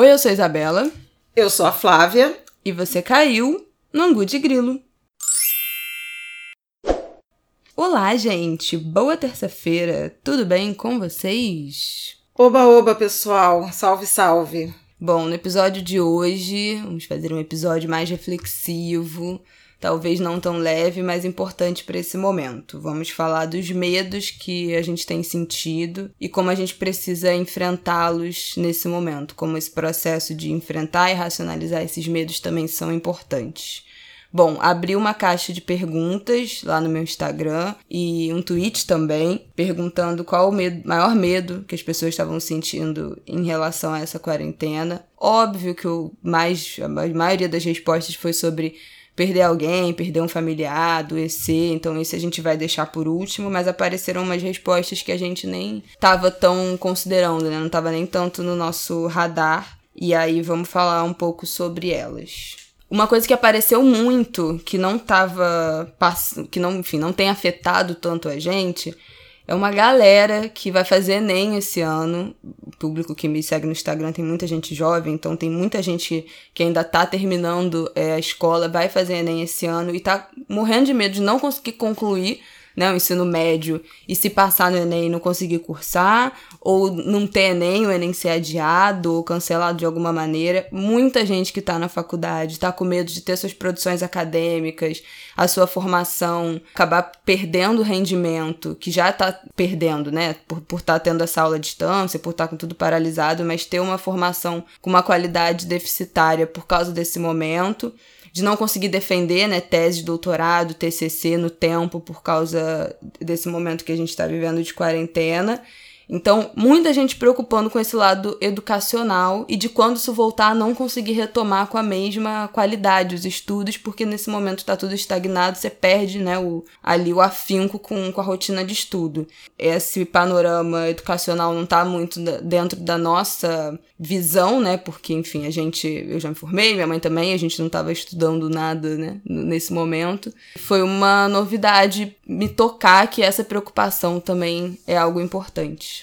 Oi, eu sou a Isabela. Eu sou a Flávia. E você caiu no Angu de Grilo. Olá, gente! Boa terça-feira! Tudo bem com vocês? Oba, oba, pessoal! Salve, salve! Bom, no episódio de hoje, vamos fazer um episódio mais reflexivo, talvez não tão leve, mas importante para esse momento. Vamos falar dos medos que a gente tem sentido e como a gente precisa enfrentá-los nesse momento, como esse processo de enfrentar e racionalizar esses medos também são importantes. Bom, abri uma caixa de perguntas lá no meu Instagram e um tweet também, perguntando qual o medo, maior medo que as pessoas estavam sentindo em relação a essa quarentena. Óbvio que o mais, a maioria das respostas foi sobre perder alguém, perder um familiar, adoecer, então isso a gente vai deixar por último, mas apareceram umas respostas que a gente nem estava tão considerando, né? Não estava nem tanto no nosso radar. E aí vamos falar um pouco sobre elas. Uma coisa que apareceu muito, que não tava. que não, enfim, não tem afetado tanto a gente, é uma galera que vai fazer Enem esse ano. O público que me segue no Instagram tem muita gente jovem, então tem muita gente que ainda tá terminando é, a escola, vai fazer Enem esse ano e tá morrendo de medo de não conseguir concluir né, o ensino médio e se passar no Enem e não conseguir cursar, ou não ter Enem, o Enem ser adiado ou cancelado de alguma maneira. Muita gente que está na faculdade está com medo de ter suas produções acadêmicas, a sua formação, acabar perdendo o rendimento, que já está perdendo, né, por estar tá tendo essa aula à distância, por estar tá com tudo paralisado, mas ter uma formação com uma qualidade deficitária por causa desse momento de não conseguir defender, né, tese de doutorado, TCC no tempo por causa desse momento que a gente está vivendo de quarentena. Então, muita gente preocupando com esse lado educacional e de quando isso voltar não conseguir retomar com a mesma qualidade os estudos, porque nesse momento está tudo estagnado, você perde né, o, ali o afinco com, com a rotina de estudo. Esse panorama educacional não está muito dentro da nossa visão, né? Porque, enfim, a gente, eu já me formei, minha mãe também, a gente não estava estudando nada, né, nesse momento. Foi uma novidade me tocar que essa preocupação também é algo importante.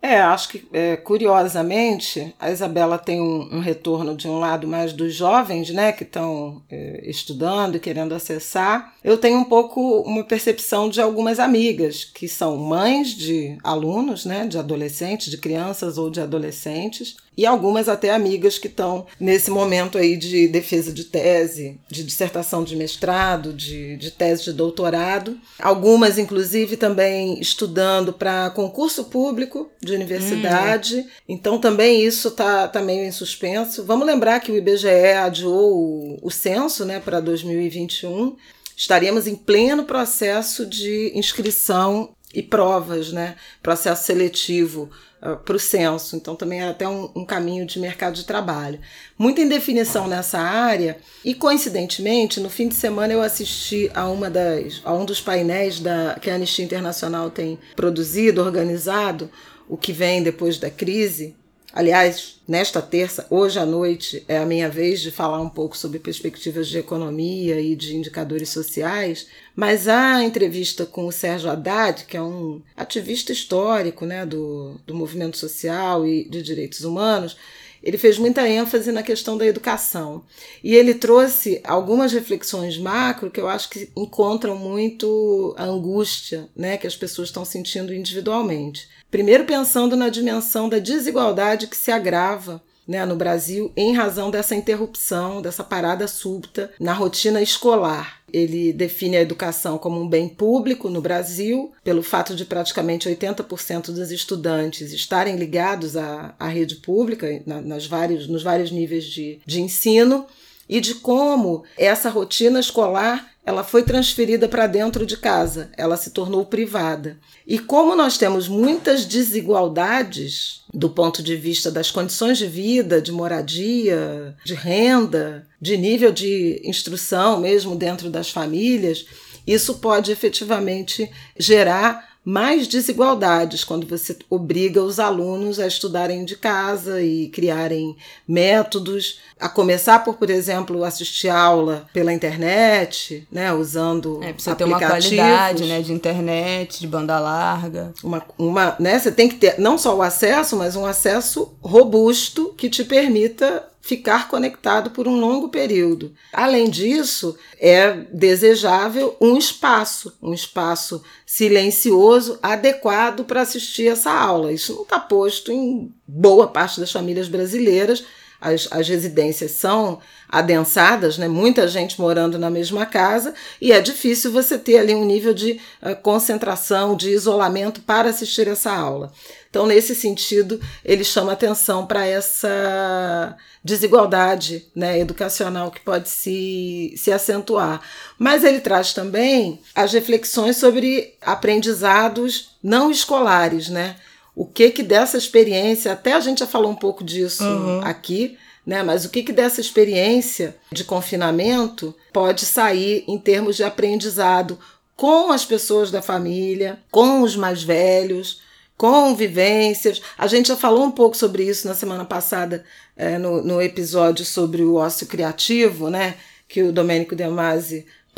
É, acho que é, curiosamente a Isabela tem um, um, retorno de um lado mais dos jovens, né, que estão é, estudando e querendo acessar. Eu tenho um pouco uma percepção de algumas amigas que são mães de alunos, né, de adolescentes, de crianças ou de adolescentes, e algumas até amigas que estão nesse momento aí de defesa de tese, de dissertação de mestrado, de, de tese de doutorado. Algumas, inclusive, também estudando para concurso público de universidade. Hum. Então, também isso está tá meio em suspenso. Vamos lembrar que o IBGE adiou o, o censo né, para 2021 estaríamos em pleno processo de inscrição e provas, né? Processo seletivo uh, para o censo. Então, também é até um, um, caminho de mercado de trabalho. Muita indefinição nessa área. E, coincidentemente, no fim de semana eu assisti a, uma das, a um dos painéis da, que a Anistia Internacional tem produzido, organizado, o que vem depois da crise, Aliás, nesta terça, hoje à noite, é a minha vez de falar um pouco sobre perspectivas de economia e de indicadores sociais, mas a entrevista com o Sérgio Haddad, que é um ativista histórico né, do, do movimento social e de direitos humanos, ele fez muita ênfase na questão da educação. E ele trouxe algumas reflexões macro que eu acho que encontram muito a angústia né, que as pessoas estão sentindo individualmente. Primeiro, pensando na dimensão da desigualdade que se agrava né, no Brasil em razão dessa interrupção, dessa parada súbita na rotina escolar. Ele define a educação como um bem público no Brasil, pelo fato de praticamente 80% dos estudantes estarem ligados à, à rede pública, na, nas vários, nos vários níveis de, de ensino, e de como essa rotina escolar ela foi transferida para dentro de casa, ela se tornou privada. E como nós temos muitas desigualdades do ponto de vista das condições de vida, de moradia, de renda, de nível de instrução mesmo dentro das famílias, isso pode efetivamente gerar mais desigualdades quando você obriga os alunos a estudarem de casa e criarem métodos, a começar por, por exemplo, assistir aula pela internet, né, usando é, precisa ter uma qualidade, né, de internet, de banda larga. Uma, uma, né, você tem que ter não só o acesso, mas um acesso robusto que te permita ficar conectado por um longo período. Além disso, é desejável um espaço, um espaço silencioso, adequado para assistir essa aula. Isso não está posto em boa parte das famílias brasileiras. As, as residências são adensadas, né? muita gente morando na mesma casa, e é difícil você ter ali um nível de uh, concentração, de isolamento para assistir essa aula. Então, nesse sentido, ele chama atenção para essa desigualdade né, educacional que pode se, se acentuar. Mas ele traz também as reflexões sobre aprendizados não escolares, né? O que que dessa experiência, até a gente já falou um pouco disso uhum. aqui, né? Mas o que, que dessa experiência de confinamento pode sair em termos de aprendizado com as pessoas da família, com os mais velhos, com vivências. A gente já falou um pouco sobre isso na semana passada, é, no, no episódio sobre o ócio criativo, né? Que o Domênico De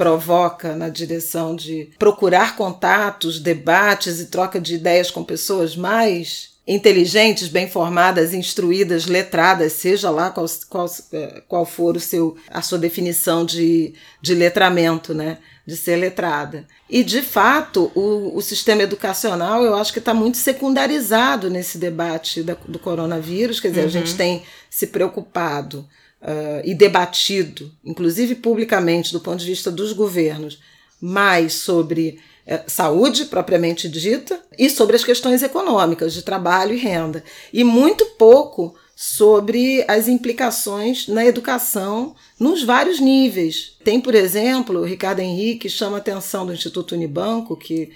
provoca na direção de procurar contatos, debates e troca de ideias com pessoas mais inteligentes, bem formadas, instruídas, letradas, seja lá qual, qual, é, qual for o seu, a sua definição de, de letramento, né? de ser letrada. E, de fato, o, o sistema educacional eu acho que está muito secundarizado nesse debate da, do coronavírus, quer dizer, uhum. a gente tem se preocupado uh, e debatido, inclusive publicamente, do ponto de vista dos governos, mais sobre é, saúde propriamente dita e sobre as questões econômicas de trabalho e renda. E muito pouco sobre as implicações na educação nos vários níveis. Tem, por exemplo, o Ricardo Henrique chama a atenção do Instituto Unibanco, que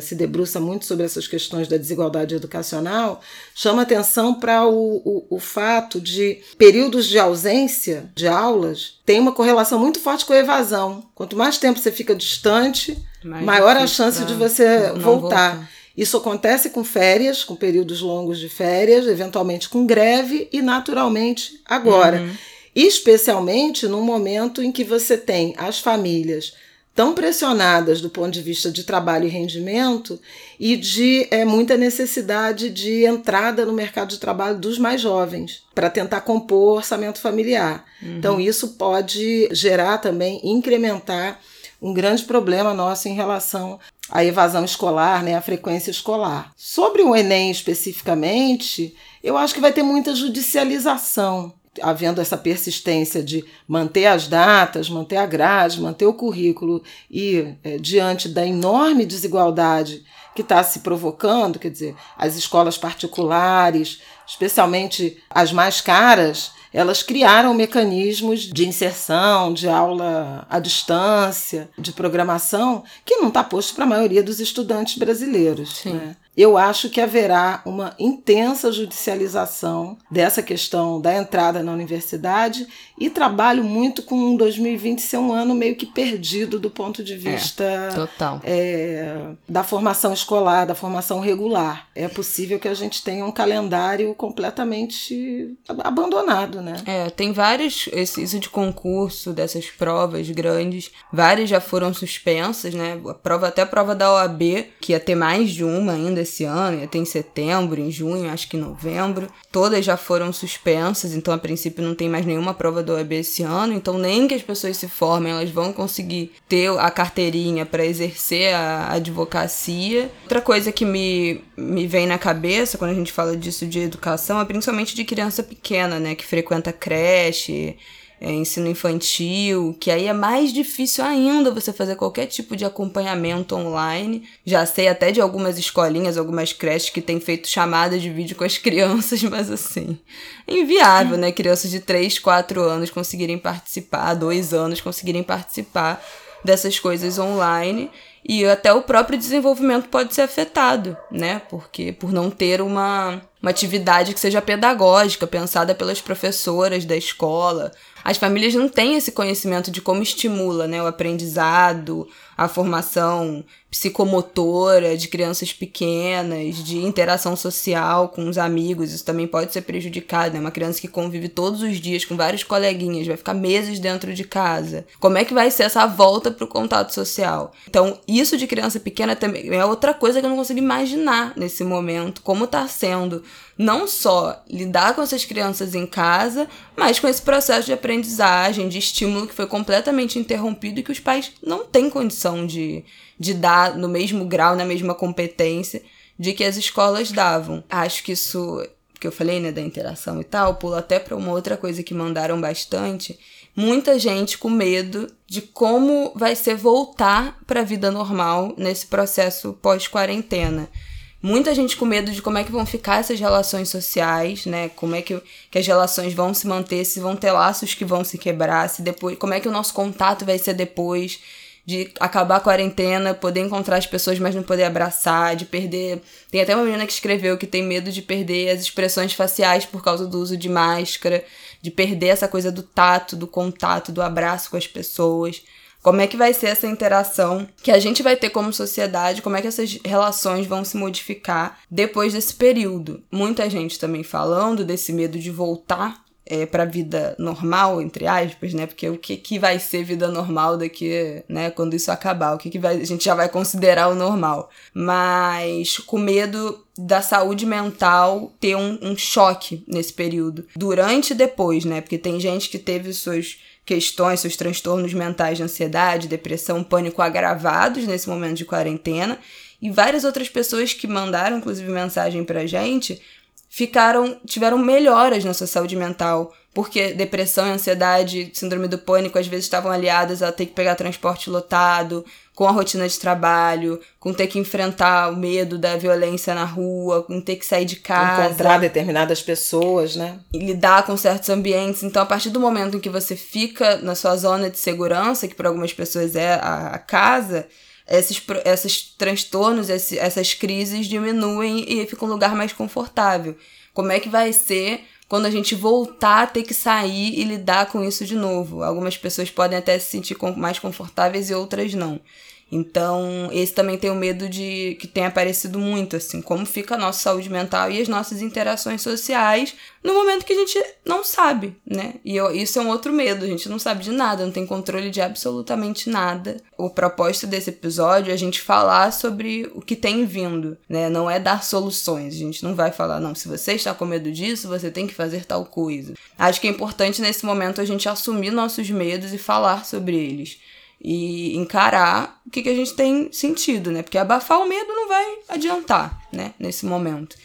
se debruça muito sobre essas questões da desigualdade educacional, chama atenção para o, o, o, fato de períodos de ausência de aulas tem uma correlação muito forte com a evasão. Quanto mais tempo você fica distante, mais maior a chance de você voltar. voltar. Isso acontece com férias, com períodos longos de férias, eventualmente com greve e naturalmente agora. Uhum. Especialmente no momento em que você tem as famílias tão pressionadas do ponto de vista de trabalho e rendimento e de é, muita necessidade de entrada no mercado de trabalho dos mais jovens para tentar compor orçamento familiar. Uhum. Então, isso pode gerar também, incrementar um grande problema nosso em relação à evasão escolar, né, à frequência escolar. Sobre o Enem especificamente, eu acho que vai ter muita judicialização havendo essa persistência de manter as datas, manter a grade, manter o currículo e é, diante da enorme desigualdade que está se provocando, quer dizer, as escolas particulares, especialmente as mais caras, elas criaram mecanismos de inserção, de aula à distância, de programação, que não está posto para a maioria dos estudantes brasileiros. Né? Eu acho que haverá uma intensa judicialização dessa questão da entrada na universidade e trabalho muito com 2020 ser um ano meio que perdido do ponto de é, vista é, é, da formação escolar, da formação regular. É possível que a gente tenha um calendário completamente abandonado, né? É, tem vários, esse, isso de concurso, dessas provas grandes, várias já foram suspensas, né? A prova, até a prova da OAB, que ia ter mais de uma ainda desse ano, ia ter em setembro, em junho, acho que em novembro. Todas já foram suspensas, então a princípio não tem mais nenhuma prova do OAB esse ano, então nem que as pessoas se formem, elas vão conseguir ter a carteirinha para exercer a advocacia. Outra coisa que me, me vem na cabeça quando a gente fala disso de educação é principalmente de criança pequena, né, que frequenta creche, é, ensino infantil, que aí é mais difícil ainda você fazer qualquer tipo de acompanhamento online. Já sei até de algumas escolinhas, algumas creches que têm feito chamada de vídeo com as crianças, mas assim, é inviável, né? Crianças de 3, 4 anos conseguirem participar, 2 anos conseguirem participar dessas coisas online e até o próprio desenvolvimento pode ser afetado, né? Porque por não ter uma, uma atividade que seja pedagógica, pensada pelas professoras da escola, as famílias não têm esse conhecimento de como estimula né, o aprendizado, a formação psicomotora de crianças pequenas, de interação social com os amigos, isso também pode ser prejudicado, né? Uma criança que convive todos os dias com vários coleguinhas, vai ficar meses dentro de casa. Como é que vai ser essa volta pro contato social? Então, isso de criança pequena também é outra coisa que eu não consigo imaginar nesse momento, como tá sendo não só lidar com essas crianças em casa, mas com esse processo de aprendizagem, de estímulo que foi completamente interrompido e que os pais não têm condição de, de dar no mesmo grau, na mesma competência de que as escolas davam. Acho que isso que eu falei, né, da interação e tal, pula até para uma outra coisa que mandaram bastante. Muita gente com medo de como vai ser voltar para a vida normal nesse processo pós-quarentena. Muita gente com medo de como é que vão ficar essas relações sociais, né? Como é que, que as relações vão se manter, se vão ter laços que vão se quebrar, se depois, como é que o nosso contato vai ser depois de acabar a quarentena, poder encontrar as pessoas, mas não poder abraçar, de perder. Tem até uma menina que escreveu que tem medo de perder as expressões faciais por causa do uso de máscara, de perder essa coisa do tato, do contato, do abraço com as pessoas. Como é que vai ser essa interação que a gente vai ter como sociedade? Como é que essas relações vão se modificar depois desse período? Muita gente também falando desse medo de voltar é, para vida normal, entre aspas, né? Porque o que, que vai ser vida normal daqui, né? Quando isso acabar, o que, que vai, a gente já vai considerar o normal. Mas com medo da saúde mental ter um, um choque nesse período, durante e depois, né? Porque tem gente que teve suas questões, seus transtornos mentais de ansiedade, depressão, pânico agravados nesse momento de quarentena. E várias outras pessoas que mandaram, inclusive, mensagem pra gente, ficaram, tiveram melhoras na sua saúde mental, porque depressão e ansiedade, síndrome do pânico, às vezes estavam aliadas a ter que pegar transporte lotado, com a rotina de trabalho, com ter que enfrentar o medo da violência na rua, com ter que sair de casa. Encontrar determinadas pessoas, né? E lidar com certos ambientes. Então, a partir do momento em que você fica na sua zona de segurança, que para algumas pessoas é a, a casa, esses, esses transtornos, esses, essas crises diminuem e fica um lugar mais confortável. Como é que vai ser quando a gente voltar a ter que sair e lidar com isso de novo? Algumas pessoas podem até se sentir mais confortáveis e outras não. Então, esse também tem o medo de que tenha aparecido muito, assim, como fica a nossa saúde mental e as nossas interações sociais no momento que a gente não sabe, né? E eu, isso é um outro medo, a gente não sabe de nada, não tem controle de absolutamente nada. O propósito desse episódio é a gente falar sobre o que tem vindo, né? Não é dar soluções, a gente não vai falar, não, se você está com medo disso, você tem que fazer tal coisa. Acho que é importante nesse momento a gente assumir nossos medos e falar sobre eles e encarar o que, que a gente tem sentido, né? Porque abafar o medo não vai adiantar, né? Nesse momento.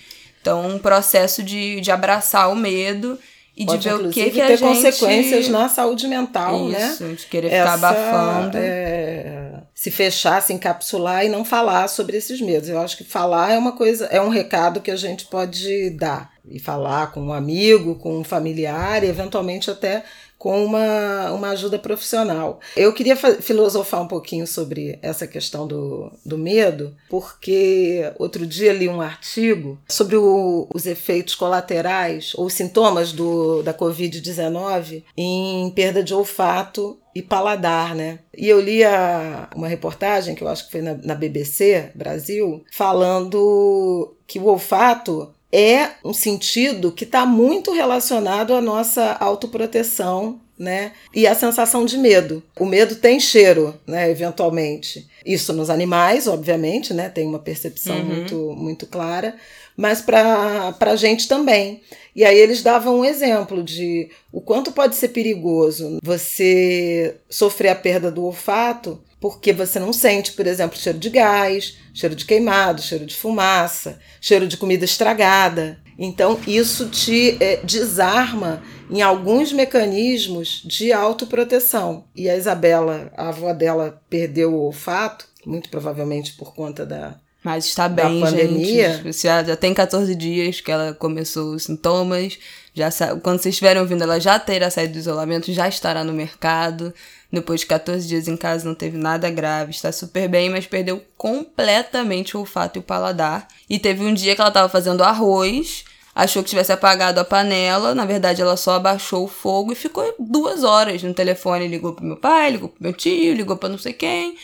Então, um processo de, de abraçar o medo e Pode, de ver o que, que a ter gente... consequências na saúde mental, Isso, né? de querer ficar Essa, abafando. É, se fechar, se encapsular e não falar sobre esses medos. Eu acho que falar é uma coisa, é um recado que a gente pode dar. E falar com um amigo, com um familiar e eventualmente até com uma, uma ajuda profissional. Eu queria filosofar um pouquinho sobre essa questão do, do medo, porque outro dia li um artigo sobre o, os efeitos colaterais ou sintomas do, da Covid-19 em perda de olfato e paladar, né? E eu li a, uma reportagem, que eu acho que foi na, na BBC Brasil, falando que o olfato é um sentido que está muito relacionado à nossa autoproteção, né? E a sensação de medo. O medo tem cheiro, né? Eventualmente. Isso nos animais, obviamente, né? Tem uma percepção uhum. muito, muito clara, mas para a gente também. E aí eles davam um exemplo de o quanto pode ser perigoso você sofrer a perda do olfato porque você não sente, por exemplo, cheiro de gás, cheiro de queimado, cheiro de fumaça, cheiro de comida estragada. Então, isso te é, desarma em alguns mecanismos de autoproteção. E a Isabela, a avó dela, perdeu o olfato, muito provavelmente por conta da, mas está bem, pandemia. gente. Já, já tem 14 dias que ela começou os sintomas. Já quando vocês estiverem ouvindo, ela já terá saído do isolamento, já estará no mercado. Depois de 14 dias em casa, não teve nada grave, está super bem, mas perdeu completamente o olfato e o paladar. E teve um dia que ela estava fazendo arroz, achou que tivesse apagado a panela, na verdade ela só abaixou o fogo e ficou duas horas no telefone. Ligou pro meu pai, ligou pro meu tio, ligou para não sei quem.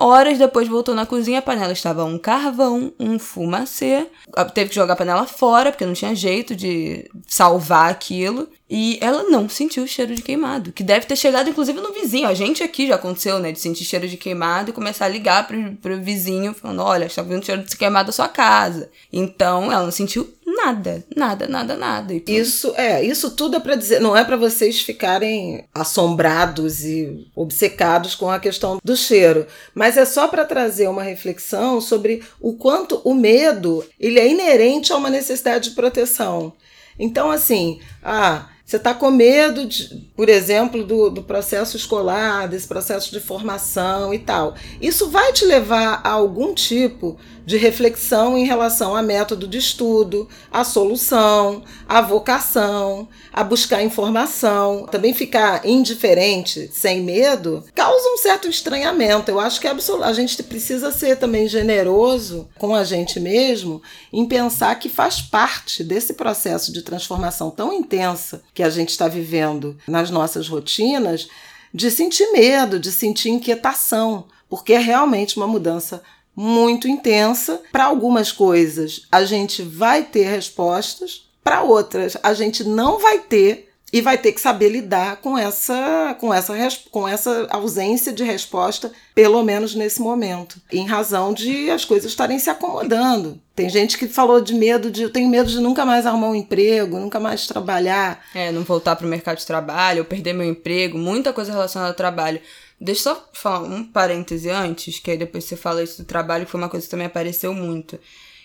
Horas depois voltou na cozinha, a panela estava um carvão, um fumacê. Teve que jogar a panela fora, porque não tinha jeito de salvar aquilo. E ela não sentiu o cheiro de queimado, que deve ter chegado inclusive no vizinho. A gente aqui já aconteceu, né, de sentir cheiro de queimado e começar a ligar pro, pro vizinho falando: olha, está vindo cheiro de queimado da sua casa. Então ela não sentiu nada, nada, nada, nada. Então... Isso é, isso tudo é para dizer, não é para vocês ficarem assombrados e obcecados com a questão do cheiro, mas é só para trazer uma reflexão sobre o quanto o medo ele é inerente a uma necessidade de proteção. Então, assim, ah, você está com medo, de, por exemplo, do, do processo escolar, desse processo de formação e tal. Isso vai te levar a algum tipo de reflexão em relação a método de estudo, a solução, a vocação, a buscar informação. Também ficar indiferente, sem medo, causa um certo estranhamento. Eu acho que é a gente precisa ser também generoso com a gente mesmo em pensar que faz parte desse processo de transformação tão intensa que a gente está vivendo nas nossas rotinas, de sentir medo, de sentir inquietação, porque é realmente uma mudança muito intensa. Para algumas coisas, a gente vai ter respostas, para outras, a gente não vai ter e vai ter que saber lidar com essa, com essa, com essa ausência de resposta, pelo menos nesse momento, em razão de as coisas estarem se acomodando. Tem gente que falou de medo de, eu tenho medo de nunca mais arrumar um emprego, nunca mais trabalhar. É, não voltar para o mercado de trabalho, ou perder meu emprego, muita coisa relacionada ao trabalho. Deixa eu só falar um parêntese antes, que aí depois você fala isso do trabalho, que foi uma coisa que também apareceu muito.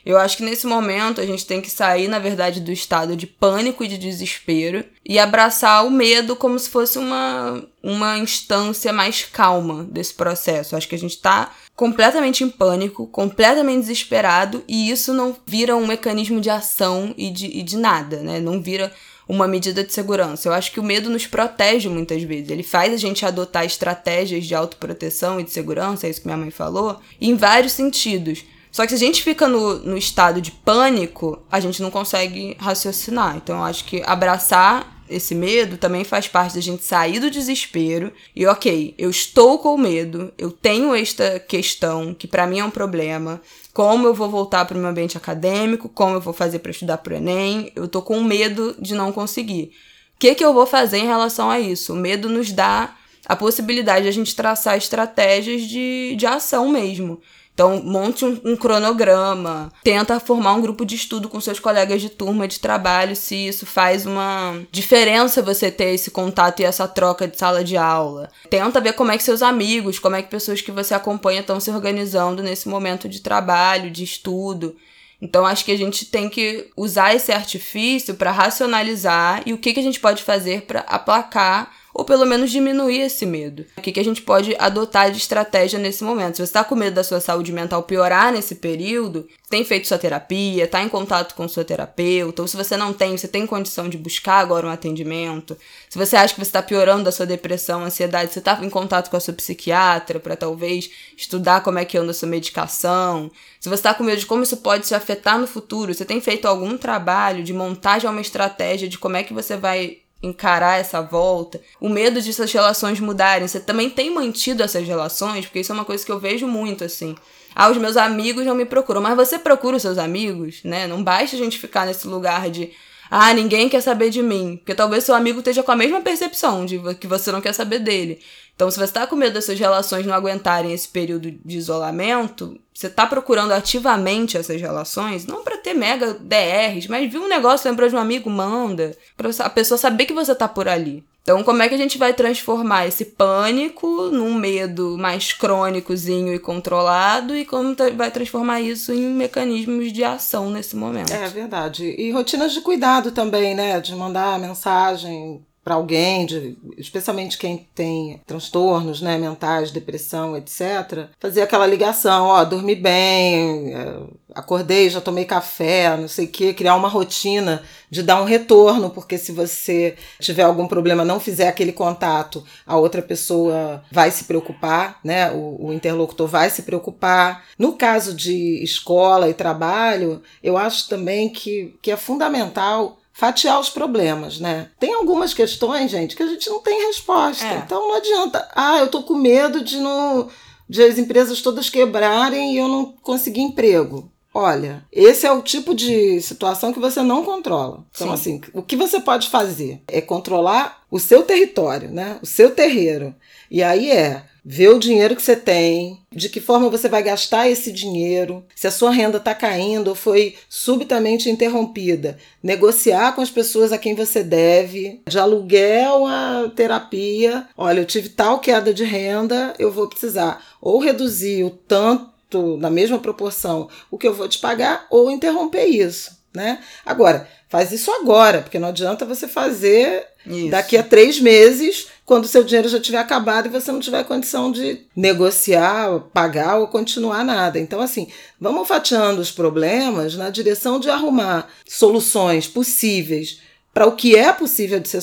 Eu acho que nesse momento a gente tem que sair, na verdade, do estado de pânico e de desespero e abraçar o medo como se fosse uma, uma instância mais calma desse processo. Eu acho que a gente tá completamente em pânico, completamente desesperado e isso não vira um mecanismo de ação e de, e de nada, né? Não vira uma medida de segurança. Eu acho que o medo nos protege muitas vezes. Ele faz a gente adotar estratégias de autoproteção e de segurança, é isso que minha mãe falou, em vários sentidos. Só que se a gente fica no, no estado de pânico, a gente não consegue raciocinar. Então eu acho que abraçar esse medo também faz parte da gente sair do desespero e, ok, eu estou com medo, eu tenho esta questão que para mim é um problema. Como eu vou voltar para o meu ambiente acadêmico? Como eu vou fazer para estudar para o Enem? Eu tô com medo de não conseguir. O que, que eu vou fazer em relação a isso? O medo nos dá a possibilidade de a gente traçar estratégias de, de ação mesmo. Então, monte um, um, cronograma, tenta formar um grupo de estudo com seus colegas de turma de trabalho, se isso faz uma diferença você ter esse contato e essa troca de sala de aula. Tenta ver como é que seus amigos, como é que pessoas que você acompanha estão se organizando nesse momento de trabalho, de estudo. Então, acho que a gente tem que usar esse artifício para racionalizar e o que, que a gente pode fazer para aplacar ou pelo menos diminuir esse medo. O que, que a gente pode adotar de estratégia nesse momento? Se você está com medo da sua saúde mental piorar nesse período, tem feito sua terapia, está em contato com seu terapeuta, ou se você não tem, você tem condição de buscar agora um atendimento. Se você acha que você está piorando da sua depressão, ansiedade, você está em contato com a sua psiquiatra para talvez estudar como é que anda a sua medicação. Se você está com medo de como isso pode se afetar no futuro, você tem feito algum trabalho de montagem uma estratégia de como é que você vai encarar essa volta, o medo de essas relações mudarem. Você também tem mantido essas relações, porque isso é uma coisa que eu vejo muito assim. Ah, os meus amigos não me procuram, mas você procura os seus amigos, né? Não basta a gente ficar nesse lugar de ah, ninguém quer saber de mim, porque talvez seu amigo esteja com a mesma percepção de que você não quer saber dele. Então, se você está com medo das suas relações não aguentarem esse período de isolamento, você está procurando ativamente essas relações, não para ter mega DRs, mas viu um negócio, lembrou de um amigo, manda. Para a pessoa saber que você está por ali. Então, como é que a gente vai transformar esse pânico num medo mais crônicozinho e controlado e como vai transformar isso em mecanismos de ação nesse momento? É verdade. E rotinas de cuidado também, né? De mandar mensagem para alguém, de, especialmente quem tem transtornos né, mentais, depressão, etc., fazer aquela ligação, ó, dormi bem, é, acordei, já tomei café, não sei o quê, criar uma rotina de dar um retorno, porque se você tiver algum problema, não fizer aquele contato, a outra pessoa vai se preocupar, né? O, o interlocutor vai se preocupar. No caso de escola e trabalho, eu acho também que, que é fundamental fatiar os problemas, né? Tem algumas questões, gente, que a gente não tem resposta. É. Então não adianta. Ah, eu tô com medo de não de as empresas todas quebrarem e eu não conseguir emprego. Olha, esse é o tipo de situação que você não controla. Então, Sim. assim, o que você pode fazer é controlar o seu território, né? O seu terreiro. E aí é ver o dinheiro que você tem, de que forma você vai gastar esse dinheiro, se a sua renda está caindo ou foi subitamente interrompida, negociar com as pessoas a quem você deve, de aluguel a terapia. Olha, eu tive tal queda de renda, eu vou precisar ou reduzir o tanto na mesma proporção o que eu vou te pagar ou interromper isso, né? Agora, faz isso agora, porque não adianta você fazer isso. daqui a três meses, quando o seu dinheiro já tiver acabado e você não tiver condição de negociar, pagar ou continuar nada. Então, assim, vamos fatiando os problemas na direção de arrumar soluções possíveis para o que é possível de ser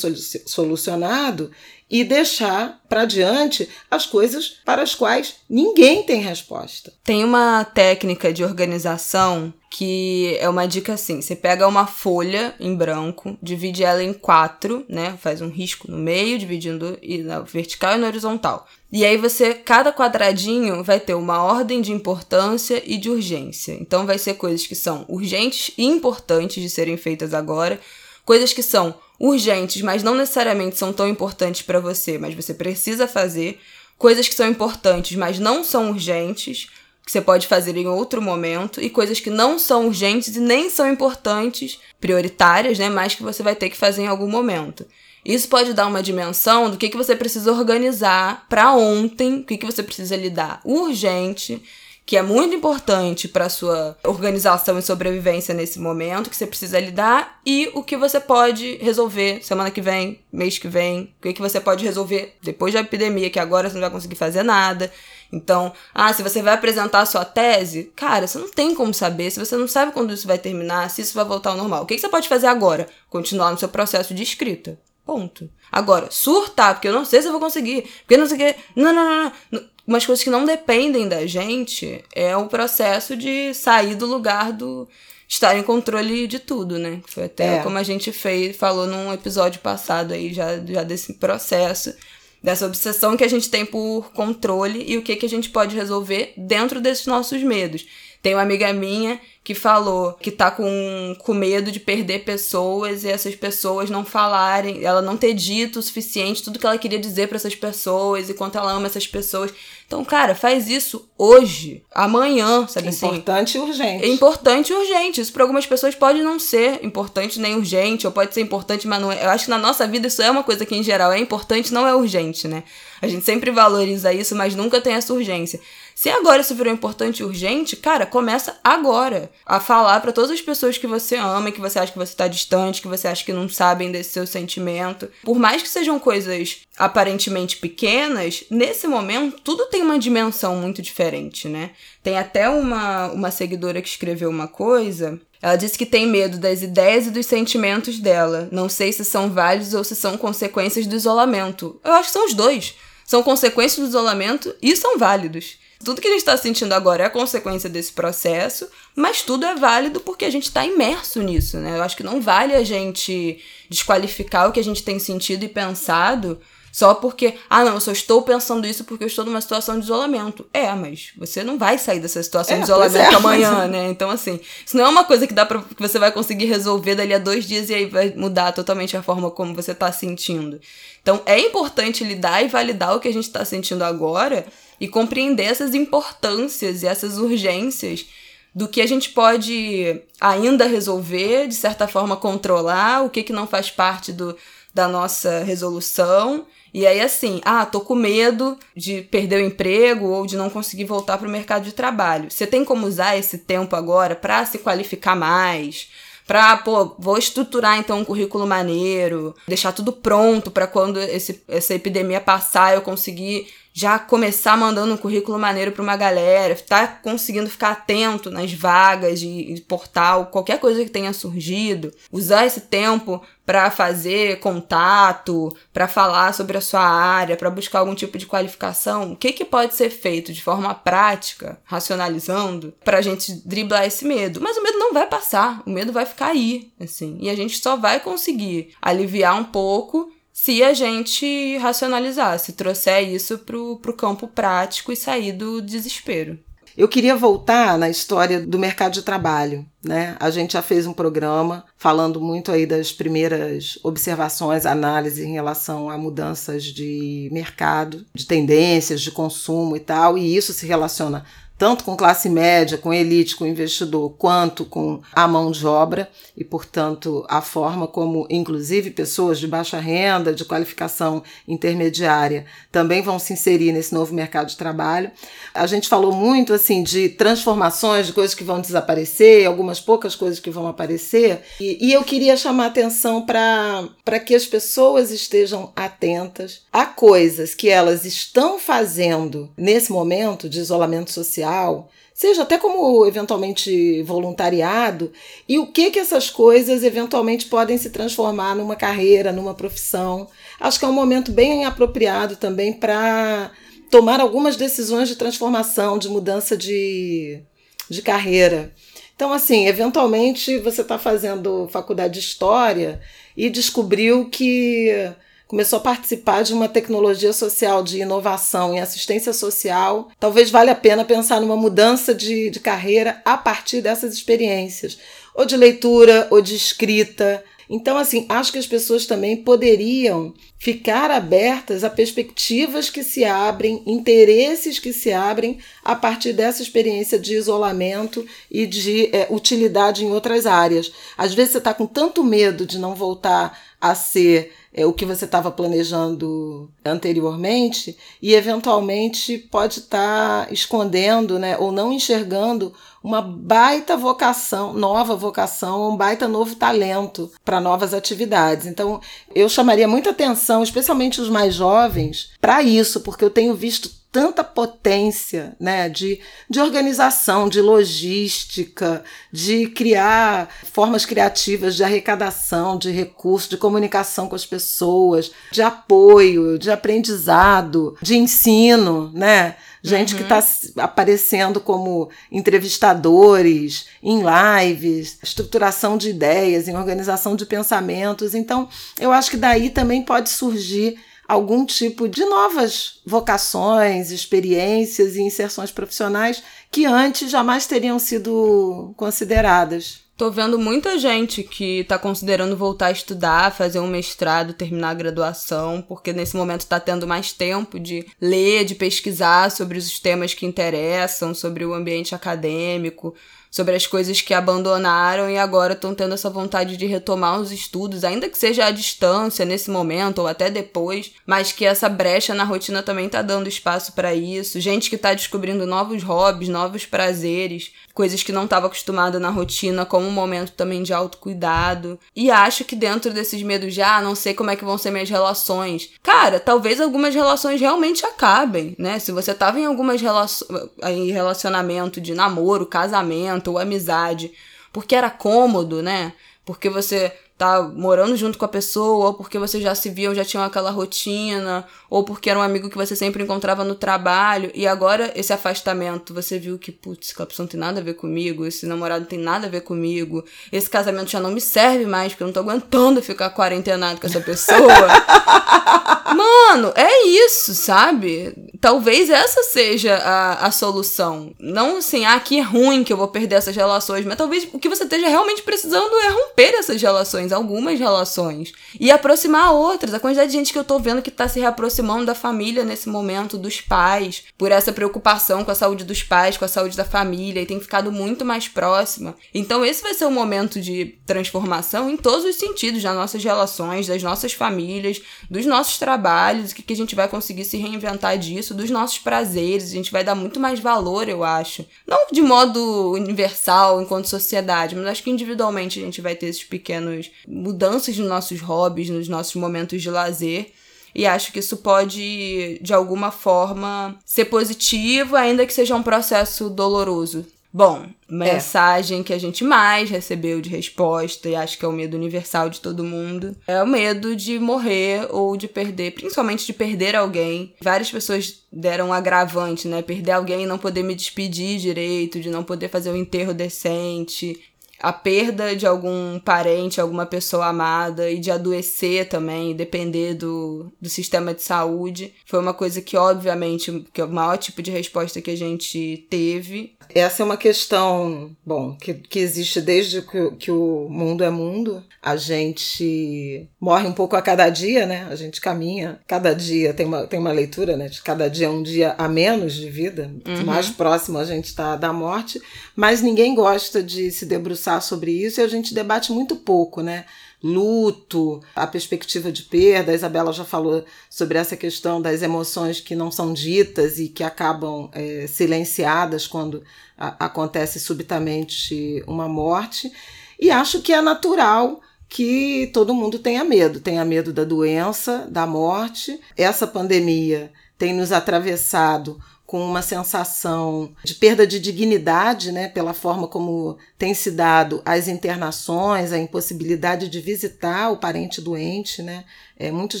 solucionado e deixar para diante as coisas para as quais ninguém tem resposta. Tem uma técnica de organização que é uma dica assim: você pega uma folha em branco, divide ela em quatro, né? Faz um risco no meio, dividindo na vertical e na horizontal. E aí você, cada quadradinho vai ter uma ordem de importância e de urgência. Então vai ser coisas que são urgentes e importantes de serem feitas agora, coisas que são urgentes, mas não necessariamente são tão importantes para você, mas você precisa fazer, coisas que são importantes, mas não são urgentes, que você pode fazer em outro momento, e coisas que não são urgentes e nem são importantes, prioritárias, né, mas que você vai ter que fazer em algum momento. Isso pode dar uma dimensão do que, que você precisa organizar para ontem, o que, que você precisa lidar urgente que é muito importante para sua organização e sobrevivência nesse momento, que você precisa lidar, e o que você pode resolver semana que vem, mês que vem, o que, que você pode resolver depois da epidemia, que agora você não vai conseguir fazer nada. Então, ah, se você vai apresentar a sua tese, cara, você não tem como saber, se você não sabe quando isso vai terminar, se isso vai voltar ao normal. O que, que você pode fazer agora? Continuar no seu processo de escrita. Ponto. Agora, surtar, porque eu não sei se eu vou conseguir, porque não sei o que. Não, não, não, não umas coisas que não dependem da gente é o processo de sair do lugar do estar em controle de tudo, né? Foi até é. como a gente fez, falou num episódio passado aí já, já desse processo, dessa obsessão que a gente tem por controle e o que, que a gente pode resolver dentro desses nossos medos. Tem uma amiga minha que falou que tá com, com medo de perder pessoas e essas pessoas não falarem, ela não ter dito o suficiente tudo que ela queria dizer para essas pessoas e quanto ela ama essas pessoas. Então, cara, faz isso hoje, amanhã, sabe assim? Importante e urgente. É importante e urgente. Isso para algumas pessoas pode não ser importante nem urgente, ou pode ser importante, mas não é. Eu acho que na nossa vida isso é uma coisa que, em geral, é importante, não é urgente, né? A gente sempre valoriza isso, mas nunca tem essa urgência. Se agora isso virou importante e urgente, cara, começa agora a falar para todas as pessoas que você ama, que você acha que você tá distante, que você acha que não sabem desse seu sentimento. Por mais que sejam coisas aparentemente pequenas, nesse momento tudo tem uma dimensão muito diferente, né? Tem até uma, uma seguidora que escreveu uma coisa ela disse que tem medo das ideias e dos sentimentos dela. Não sei se são válidos ou se são consequências do isolamento. Eu acho que são os dois. São consequências do isolamento e são válidos. Tudo que a gente está sentindo agora é a consequência desse processo, mas tudo é válido porque a gente está imerso nisso, né? Eu acho que não vale a gente desqualificar o que a gente tem sentido e pensado só porque, ah, não, eu só estou pensando isso porque eu estou numa situação de isolamento. É, mas você não vai sair dessa situação é, de isolamento é, amanhã, mas... né? Então, assim, isso não é uma coisa que dá pra, que você vai conseguir resolver dali a dois dias e aí vai mudar totalmente a forma como você está sentindo. Então, é importante lidar e validar o que a gente está sentindo agora e compreender essas importâncias e essas urgências do que a gente pode ainda resolver, de certa forma controlar, o que, que não faz parte do, da nossa resolução. E aí, assim, ah, tô com medo de perder o emprego ou de não conseguir voltar para o mercado de trabalho. Você tem como usar esse tempo agora para se qualificar mais, para, pô, vou estruturar então um currículo maneiro, deixar tudo pronto para quando esse, essa epidemia passar eu conseguir já começar mandando um currículo maneiro para uma galera, tá conseguindo ficar atento nas vagas de, portal, qualquer coisa que tenha surgido, usar esse tempo para fazer contato, para falar sobre a sua área, para buscar algum tipo de qualificação, o que, que pode ser feito de forma prática, racionalizando, para a gente driblar esse medo. Mas o medo não vai passar, o medo vai ficar aí, assim, e a gente só vai conseguir aliviar um pouco se a gente racionalizar, se trouxer isso pro, pro campo prático e sair do desespero. Eu queria voltar na história do mercado de trabalho. Né? A gente já fez um programa falando muito aí das primeiras observações, análises em relação a mudanças de mercado, de tendências de consumo e tal, e isso se relaciona tanto com classe média, com elite, com investidor, quanto com a mão de obra e, portanto, a forma como, inclusive, pessoas de baixa renda, de qualificação intermediária, também vão se inserir nesse novo mercado de trabalho. A gente falou muito assim de transformações, de coisas que vão desaparecer, algumas poucas coisas que vão aparecer, e, e eu queria chamar atenção para que as pessoas estejam atentas a coisas que elas estão fazendo nesse momento de isolamento social social, seja até como eventualmente voluntariado, e o que que essas coisas eventualmente podem se transformar numa carreira, numa profissão. Acho que é um momento bem apropriado também para tomar algumas decisões de transformação, de mudança de, de carreira. Então, assim, eventualmente você está fazendo faculdade de história e descobriu que começou a participar de uma tecnologia social de inovação e assistência social, talvez valha a pena pensar numa mudança de, de carreira a partir dessas experiências, ou de leitura, ou de escrita. Então, assim, acho que as pessoas também poderiam ficar abertas a perspectivas que se abrem, interesses que se abrem a partir dessa experiência de isolamento e de é, utilidade em outras áreas. Às vezes você está com tanto medo de não voltar a ser é, o que você estava planejando anteriormente e eventualmente pode estar tá escondendo, né, ou não enxergando uma baita vocação, nova vocação, um baita novo talento para novas atividades. Então, eu chamaria muita atenção, especialmente os mais jovens, para isso, porque eu tenho visto tanta potência né, de, de organização, de logística, de criar formas criativas de arrecadação, de recursos, de comunicação com as pessoas, de apoio, de aprendizado, de ensino, né? Gente uhum. que está aparecendo como entrevistadores em lives, estruturação de ideias, em organização de pensamentos. Então, eu acho que daí também pode surgir algum tipo de novas vocações, experiências e inserções profissionais que antes jamais teriam sido consideradas. Tô vendo muita gente que tá considerando voltar a estudar, fazer um mestrado, terminar a graduação, porque nesse momento tá tendo mais tempo de ler, de pesquisar sobre os temas que interessam, sobre o ambiente acadêmico, sobre as coisas que abandonaram e agora estão tendo essa vontade de retomar os estudos, ainda que seja à distância nesse momento ou até depois, mas que essa brecha na rotina também tá dando espaço para isso. Gente que tá descobrindo novos hobbies, novos prazeres, coisas que não estava acostumada na rotina, como um momento também de autocuidado. E acho que dentro desses medos de, ah, não sei como é que vão ser minhas relações. Cara, talvez algumas relações realmente acabem, né? Se você tava em algumas relações, em relacionamento de namoro, casamento ou amizade, porque era cômodo, né? Porque você tá morando junto com a pessoa, ou porque você já se viu, já tinha aquela rotina, ou porque era um amigo que você sempre encontrava no trabalho, e agora esse afastamento, você viu que, putz, aquela pessoa não tem nada a ver comigo, esse namorado não tem nada a ver comigo, esse casamento já não me serve mais, porque eu não tô aguentando ficar quarentenado com essa pessoa. Mano, é isso, sabe? Talvez essa seja a, a solução. Não assim, ah, que é ruim que eu vou perder essas relações, mas talvez o que você esteja realmente precisando é romper essas relações, algumas relações, e aproximar outras. A quantidade de gente que eu tô vendo que tá se reaproximando da família nesse momento, dos pais, por essa preocupação com a saúde dos pais, com a saúde da família, e tem ficado muito mais próxima. Então, esse vai ser um momento de transformação em todos os sentidos, das nossas relações, das nossas famílias, dos nossos trabalhos trabalhos, o que, que a gente vai conseguir se reinventar disso, dos nossos prazeres, a gente vai dar muito mais valor, eu acho. Não de modo universal enquanto sociedade, mas acho que individualmente a gente vai ter esses pequenos mudanças nos nossos hobbies, nos nossos momentos de lazer. E acho que isso pode, de alguma forma, ser positivo, ainda que seja um processo doloroso. Bom, mensagem é. que a gente mais recebeu de resposta, e acho que é o medo universal de todo mundo, é o medo de morrer ou de perder, principalmente de perder alguém. Várias pessoas deram um agravante, né? Perder alguém e não poder me despedir direito, de não poder fazer um enterro decente. A perda de algum parente, alguma pessoa amada e de adoecer também, depender do, do sistema de saúde, foi uma coisa que, obviamente, que é o maior tipo de resposta que a gente teve. Essa é uma questão, bom, que, que existe desde que, que o mundo é mundo. A gente morre um pouco a cada dia, né? A gente caminha. Cada dia tem uma, tem uma leitura, né? De cada dia é um dia a menos de vida. Uhum. Mais próximo a gente está da morte. Mas ninguém gosta de se debruçar sobre isso e a gente debate muito pouco, né? luto, a perspectiva de perda. A Isabela já falou sobre essa questão das emoções que não são ditas e que acabam é, silenciadas quando a, acontece subitamente uma morte. E acho que é natural que todo mundo tenha medo, tenha medo da doença, da morte. Essa pandemia tem nos atravessado com uma sensação de perda de dignidade, né, pela forma como tem se dado as internações, a impossibilidade de visitar o parente doente, né, é, muitos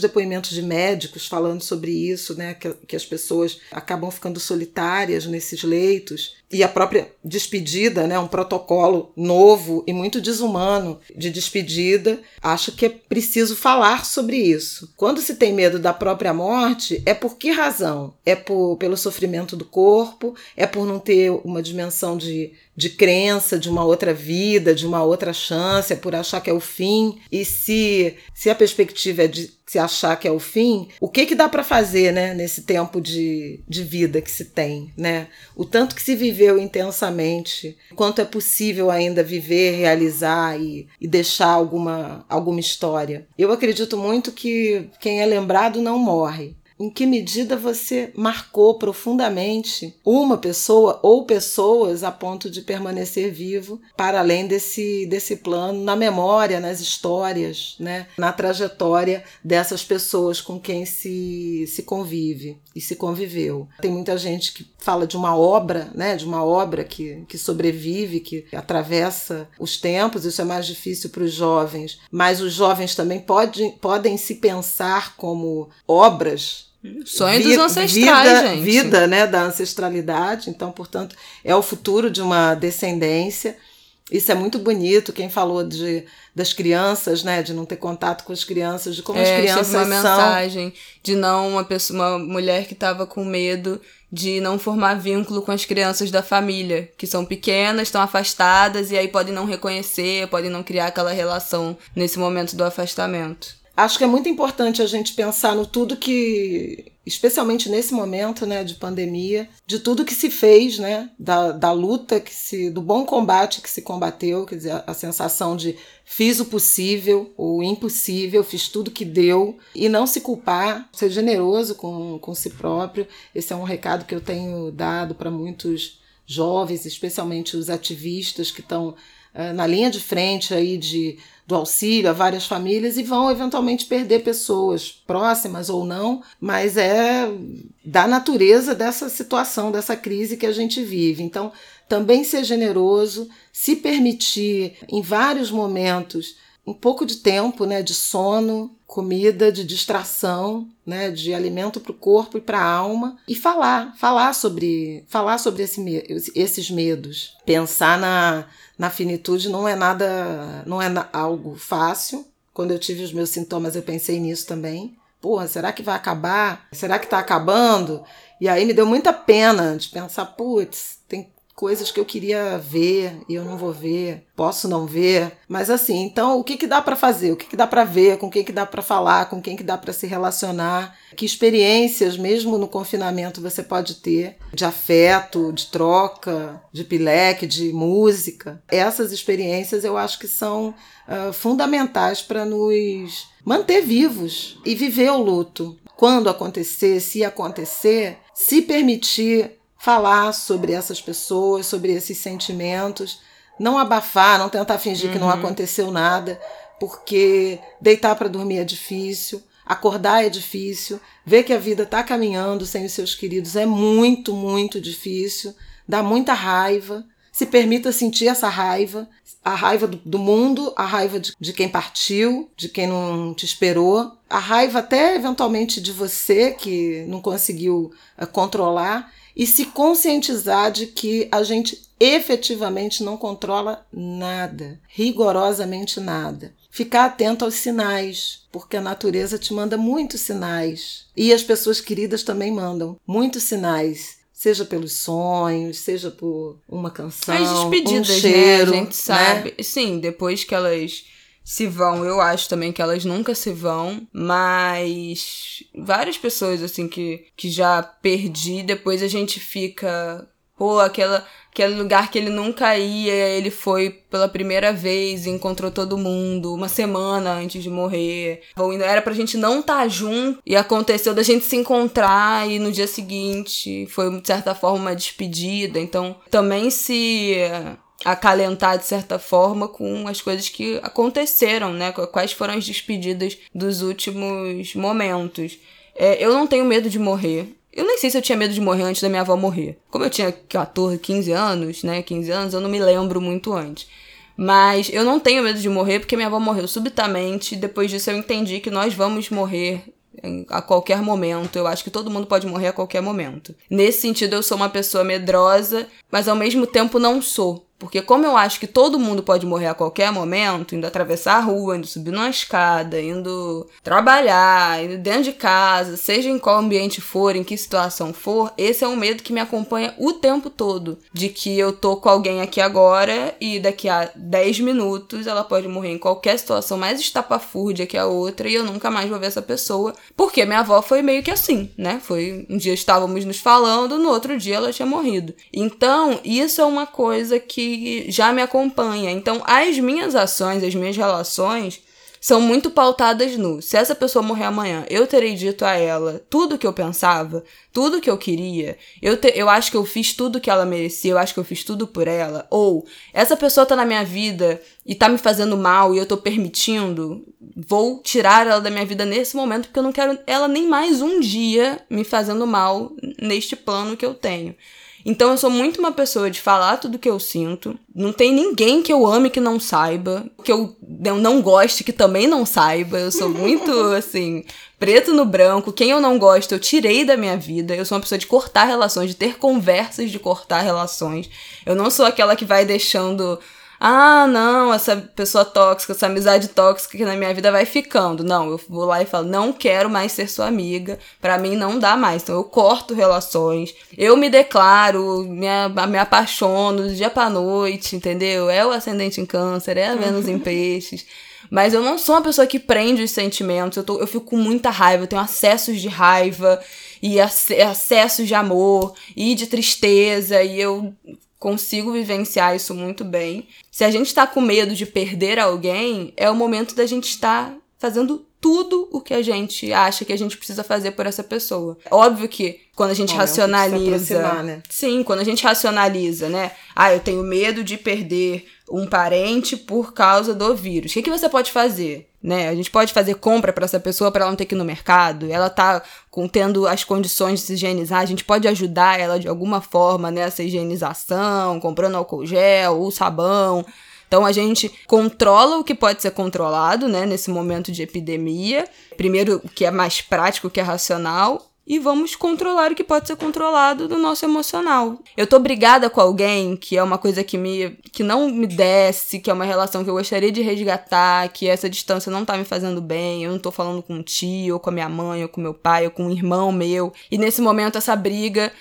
depoimentos de médicos falando sobre isso, né, que, que as pessoas acabam ficando solitárias nesses leitos e a própria despedida, né, um protocolo novo e muito desumano de despedida. Acho que é preciso falar sobre isso. Quando se tem medo da própria morte, é por que razão? É por, pelo sofrimento do corpo? É por não ter uma dimensão de de crença de uma outra vida, de uma outra chance, é por achar que é o fim. E se, se a perspectiva é de se achar que é o fim, o que que dá para fazer, né, nesse tempo de, de vida que se tem, né? O tanto que se viveu intensamente, quanto é possível ainda viver, realizar e, e deixar alguma, alguma história. Eu acredito muito que quem é lembrado não morre. Em que medida você marcou profundamente uma pessoa ou pessoas a ponto de permanecer vivo para além desse, desse plano, na memória, nas histórias, né? na trajetória dessas pessoas com quem se, se convive e se conviveu. Tem muita gente que fala de uma obra, né? de uma obra que, que sobrevive, que atravessa os tempos, isso é mais difícil para os jovens, mas os jovens também pode, podem se pensar como obras Sonho dos ancestrais, vida, gente. Vida, né, da ancestralidade. Então, portanto, é o futuro de uma descendência. Isso é muito bonito. Quem falou de, das crianças, né, de não ter contato com as crianças, de como é, as crianças uma são. mensagem de não uma pessoa, uma mulher que estava com medo de não formar vínculo com as crianças da família, que são pequenas, estão afastadas e aí podem não reconhecer, podem não criar aquela relação nesse momento do afastamento acho que é muito importante a gente pensar no tudo que, especialmente nesse momento né, de pandemia, de tudo que se fez, né, da, da luta, que se, do bom combate que se combateu, quer dizer, a, a sensação de fiz o possível, o impossível, fiz tudo que deu, e não se culpar, ser generoso com, com si próprio. Esse é um recado que eu tenho dado para muitos jovens, especialmente os ativistas que estão uh, na linha de frente aí de do auxílio a várias famílias e vão eventualmente perder pessoas próximas ou não, mas é da natureza dessa situação, dessa crise que a gente vive. Então, também ser generoso, se permitir em vários momentos um pouco de tempo, né, de sono, comida, de distração, né, de alimento para o corpo e para a alma e falar, falar sobre, falar sobre esse, esses medos, pensar na, na finitude não é nada, não é algo fácil. Quando eu tive os meus sintomas, eu pensei nisso também. Porra, será que vai acabar? Será que está acabando? E aí me deu muita pena de pensar, putz, coisas que eu queria ver e eu não vou ver, posso não ver, mas assim, então o que que dá para fazer? O que que dá para ver? Com quem que dá para falar? Com quem que dá para se relacionar? Que experiências mesmo no confinamento você pode ter de afeto, de troca, de pileque, de música? Essas experiências eu acho que são uh, fundamentais para nos manter vivos e viver o luto. Quando acontecer, se acontecer, se permitir falar sobre essas pessoas, sobre esses sentimentos, não abafar, não tentar fingir uhum. que não uhum. aconteceu nada, porque deitar para dormir é difícil, acordar é difícil, ver que a vida está caminhando sem os seus queridos é muito, muito difícil, dá muita raiva. Se permita sentir essa raiva, a raiva do, do mundo, a raiva de, de quem partiu, de quem não te esperou, a raiva até eventualmente de você que não conseguiu uh, controlar e se conscientizar de que a gente efetivamente não controla nada, rigorosamente nada. Ficar atento aos sinais, porque a natureza te manda muitos sinais. E as pessoas queridas também mandam muitos sinais seja pelos sonhos, seja por uma canção, As despedidas, um cheiro, né? A gente sabe. Né? Sim, depois que elas se vão, eu acho também que elas nunca se vão, mas várias pessoas assim que, que já perdi, depois a gente fica, pô, aquela aquele lugar que ele nunca ia, ele foi pela primeira vez e encontrou todo mundo uma semana antes de morrer. Ou era pra gente não estar tá junto e aconteceu da gente se encontrar e no dia seguinte foi de certa forma uma despedida. Então também se acalentar de certa forma com as coisas que aconteceram, né? Quais foram as despedidas dos últimos momentos. É, eu não tenho medo de morrer. Eu nem sei se eu tinha medo de morrer antes da minha avó morrer. Como eu tinha 14, 15 anos, né? 15 anos, eu não me lembro muito antes. Mas eu não tenho medo de morrer porque minha avó morreu subitamente. Depois disso eu entendi que nós vamos morrer a qualquer momento. Eu acho que todo mundo pode morrer a qualquer momento. Nesse sentido, eu sou uma pessoa medrosa, mas ao mesmo tempo não sou. Porque como eu acho que todo mundo pode morrer a qualquer momento, indo atravessar a rua, indo subir numa escada, indo trabalhar, indo dentro de casa, seja em qual ambiente for, em que situação for, esse é um medo que me acompanha o tempo todo. De que eu tô com alguém aqui agora e daqui a 10 minutos ela pode morrer em qualquer situação mais estapafúrdia que a outra e eu nunca mais vou ver essa pessoa. Porque minha avó foi meio que assim, né? Foi um dia estávamos nos falando, no outro dia ela tinha morrido. Então, isso é uma coisa que já me acompanha. Então, as minhas ações, as minhas relações são muito pautadas no se essa pessoa morrer amanhã, eu terei dito a ela tudo que eu pensava, tudo que eu queria, eu, te, eu acho que eu fiz tudo que ela merecia, eu acho que eu fiz tudo por ela, ou essa pessoa tá na minha vida e tá me fazendo mal e eu tô permitindo, vou tirar ela da minha vida nesse momento porque eu não quero ela nem mais um dia me fazendo mal neste plano que eu tenho. Então eu sou muito uma pessoa de falar tudo que eu sinto. Não tem ninguém que eu ame que não saiba, que eu não goste que também não saiba. Eu sou muito assim, preto no branco. Quem eu não gosto, eu tirei da minha vida. Eu sou uma pessoa de cortar relações, de ter conversas de cortar relações. Eu não sou aquela que vai deixando ah, não, essa pessoa tóxica, essa amizade tóxica que na minha vida vai ficando. Não, eu vou lá e falo, não quero mais ser sua amiga, para mim não dá mais. Então eu corto relações, eu me declaro, me, me apaixono do dia pra noite, entendeu? É o ascendente em câncer, é a Vênus em peixes. Mas eu não sou uma pessoa que prende os sentimentos, eu, tô, eu fico com muita raiva, eu tenho acessos de raiva e acessos de amor e de tristeza e eu consigo vivenciar isso muito bem. Se a gente está com medo de perder alguém, é o momento da gente estar fazendo tudo o que a gente acha que a gente precisa fazer por essa pessoa. Óbvio que quando a gente Bom, racionaliza. Né? Sim, quando a gente racionaliza, né? Ah, eu tenho medo de perder um parente por causa do vírus. O que, que você pode fazer? Né? A gente pode fazer compra para essa pessoa para ela não ter que ir no mercado. Ela tá com, tendo as condições de se higienizar. A gente pode ajudar ela de alguma forma nessa higienização, comprando álcool gel ou sabão. Então a gente controla o que pode ser controlado, né, nesse momento de epidemia. Primeiro, o que é mais prático, o que é racional, e vamos controlar o que pode ser controlado do nosso emocional. Eu tô brigada com alguém que é uma coisa que me que não me desce, que é uma relação que eu gostaria de resgatar, que essa distância não tá me fazendo bem, eu não tô falando com um tio, ou com a minha mãe, ou com meu pai, ou com um irmão meu. E nesse momento essa briga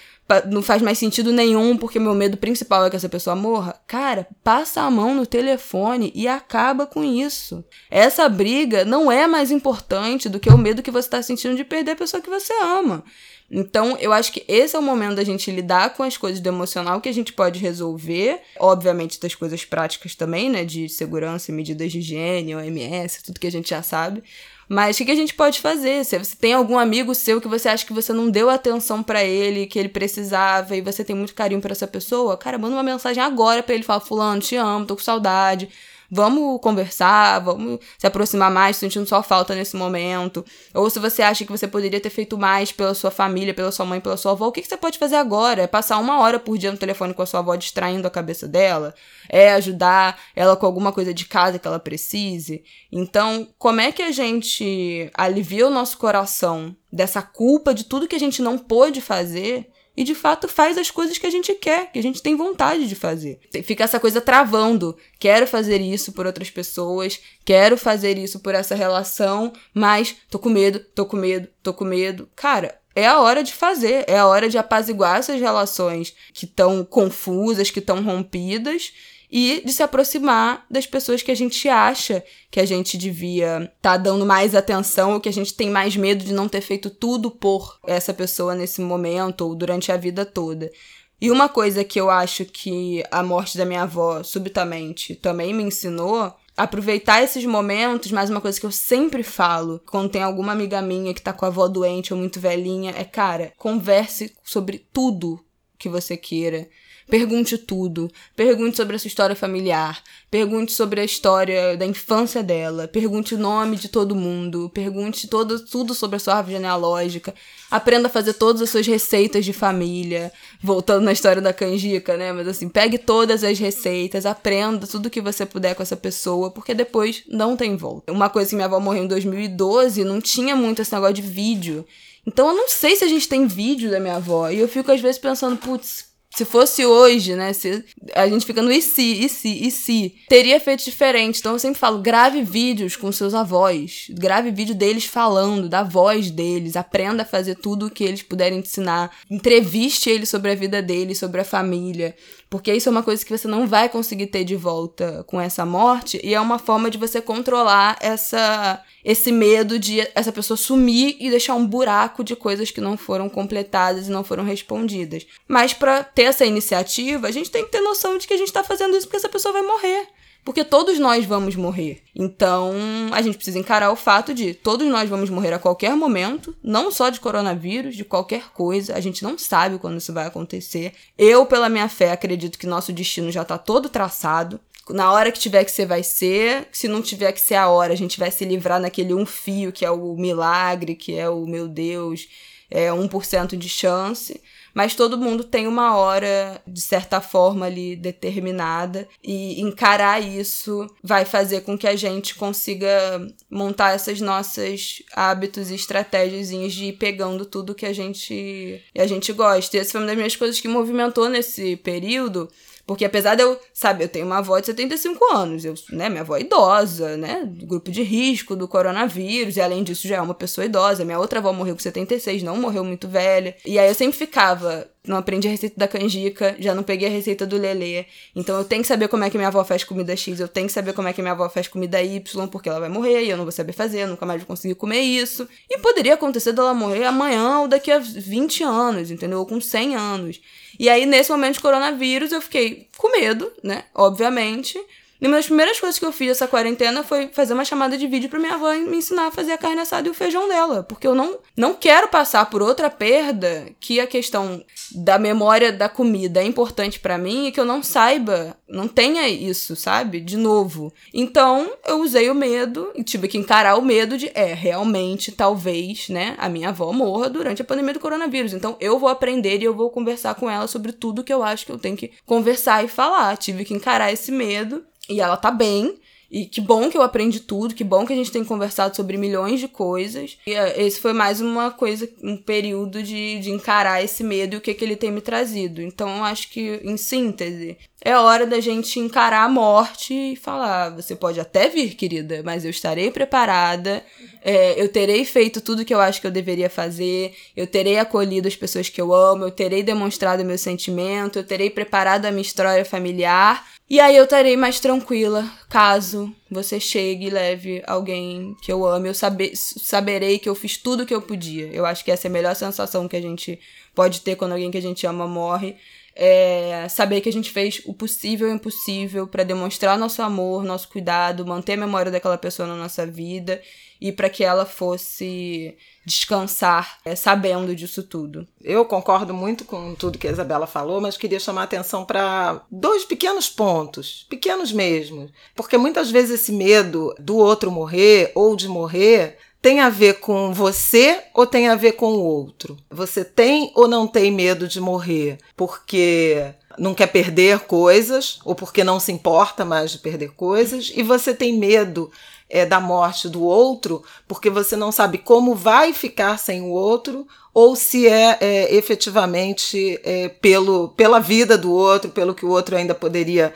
não faz mais sentido nenhum, porque meu medo principal é que essa pessoa morra. Cara, passa a mão no telefone e acaba com isso. Essa briga não é mais importante do que o medo que você está sentindo de perder a pessoa que você ama. Então, eu acho que esse é o momento da gente lidar com as coisas do emocional que a gente pode resolver. Obviamente, das coisas práticas também, né? De segurança medidas de higiene, OMS, tudo que a gente já sabe. Mas o que, que a gente pode fazer? Se você tem algum amigo seu que você acha que você não deu atenção para ele, que ele precisava, e você tem muito carinho por essa pessoa, cara, manda uma mensagem agora para ele falar: Fulano, te amo, tô com saudade vamos conversar, vamos se aproximar mais, sentindo só falta nesse momento. Ou se você acha que você poderia ter feito mais pela sua família, pela sua mãe, pela sua avó, o que, que você pode fazer agora? É passar uma hora por dia no telefone com a sua avó distraindo a cabeça dela? É ajudar ela com alguma coisa de casa que ela precise? Então, como é que a gente alivia o nosso coração dessa culpa de tudo que a gente não pôde fazer? E de fato faz as coisas que a gente quer, que a gente tem vontade de fazer. Fica essa coisa travando. Quero fazer isso por outras pessoas, quero fazer isso por essa relação, mas tô com medo, tô com medo, tô com medo. Cara, é a hora de fazer, é a hora de apaziguar essas relações que estão confusas, que estão rompidas e de se aproximar das pessoas que a gente acha que a gente devia estar tá dando mais atenção ou que a gente tem mais medo de não ter feito tudo por essa pessoa nesse momento ou durante a vida toda. E uma coisa que eu acho que a morte da minha avó subitamente também me ensinou aproveitar esses momentos, mais uma coisa que eu sempre falo, quando tem alguma amiga minha que tá com a avó doente ou muito velhinha, é cara, converse sobre tudo que você queira. Pergunte tudo. Pergunte sobre a sua história familiar. Pergunte sobre a história da infância dela. Pergunte o nome de todo mundo. Pergunte todo, tudo sobre a sua árvore genealógica. Aprenda a fazer todas as suas receitas de família. Voltando na história da canjica, né? Mas assim, pegue todas as receitas, aprenda tudo que você puder com essa pessoa, porque depois não tem volta. Uma coisa que minha avó morreu em 2012, não tinha muito esse negócio de vídeo. Então eu não sei se a gente tem vídeo da minha avó. E eu fico às vezes pensando, putz, se fosse hoje, né? Se a gente fica no e se, e se, e se, teria feito diferente. Então eu sempre falo, grave vídeos com seus avós. Grave vídeo deles falando, da voz deles. Aprenda a fazer tudo o que eles puderem ensinar. Entreviste eles sobre a vida deles, sobre a família. Porque isso é uma coisa que você não vai conseguir ter de volta com essa morte. E é uma forma de você controlar essa esse medo de essa pessoa sumir e deixar um buraco de coisas que não foram completadas e não foram respondidas. Mas para ter essa iniciativa, a gente tem que ter noção de que a gente está fazendo isso porque essa pessoa vai morrer. Porque todos nós vamos morrer. Então, a gente precisa encarar o fato de todos nós vamos morrer a qualquer momento, não só de coronavírus, de qualquer coisa. A gente não sabe quando isso vai acontecer. Eu, pela minha fé, acredito que nosso destino já está todo traçado. Na hora que tiver que ser, vai ser. Se não tiver que ser a hora, a gente vai se livrar naquele um fio que é o milagre, que é o meu Deus, é 1% de chance. Mas todo mundo tem uma hora, de certa forma, ali determinada. E encarar isso vai fazer com que a gente consiga montar essas nossas hábitos e estratégias de ir pegando tudo que a gente, a gente gosta. E essa foi uma das minhas coisas que movimentou nesse período porque apesar de eu, sabe, eu tenho uma avó de 75 anos, eu, né, minha avó é idosa, né, grupo de risco do coronavírus, e além disso já é uma pessoa idosa. Minha outra avó morreu com 76, não morreu muito velha. E aí eu sempre ficava, não aprendi a receita da canjica, já não peguei a receita do lelê. Então eu tenho que saber como é que minha avó faz comida X, eu tenho que saber como é que minha avó faz comida Y, porque ela vai morrer e eu não vou saber fazer, eu nunca mais vou conseguir comer isso. E poderia acontecer dela morrer amanhã ou daqui a 20 anos, entendeu? Ou com 100 anos. E aí, nesse momento de coronavírus, eu fiquei com medo, né? Obviamente. E uma das primeiras coisas que eu fiz essa quarentena foi fazer uma chamada de vídeo para minha avó me ensinar a fazer a carne assada e o feijão dela. Porque eu não, não quero passar por outra perda que a questão da memória da comida é importante para mim e que eu não saiba, não tenha isso, sabe? De novo. Então, eu usei o medo e tive que encarar o medo de, é, realmente, talvez, né, a minha avó morra durante a pandemia do coronavírus. Então, eu vou aprender e eu vou conversar com ela sobre tudo que eu acho que eu tenho que conversar e falar. Tive que encarar esse medo e ela tá bem. E que bom que eu aprendi tudo, que bom que a gente tem conversado sobre milhões de coisas. E eh, esse foi mais uma coisa, um período de, de encarar esse medo e o que, que ele tem me trazido. Então, acho que, em síntese, é hora da gente encarar a morte e falar: você pode até vir, querida, mas eu estarei preparada, é, eu terei feito tudo que eu acho que eu deveria fazer, eu terei acolhido as pessoas que eu amo, eu terei demonstrado meu sentimento, eu terei preparado a minha história familiar e aí eu estarei mais tranquila caso você chegue e leve alguém que eu amo. Eu saber, saberei que eu fiz tudo o que eu podia. Eu acho que essa é a melhor sensação que a gente pode ter quando alguém que a gente ama morre. É saber que a gente fez o possível e o impossível para demonstrar nosso amor, nosso cuidado, manter a memória daquela pessoa na nossa vida e para que ela fosse descansar é, sabendo disso tudo. Eu concordo muito com tudo que a Isabela falou, mas queria chamar a atenção para dois pequenos pontos, pequenos mesmo, porque muitas vezes esse medo do outro morrer ou de morrer tem a ver com você ou tem a ver com o outro? Você tem ou não tem medo de morrer porque não quer perder coisas ou porque não se importa mais de perder coisas e você tem medo é, da morte do outro, porque você não sabe como vai ficar sem o outro, ou se é, é efetivamente é, pelo, pela vida do outro, pelo que o outro ainda poderia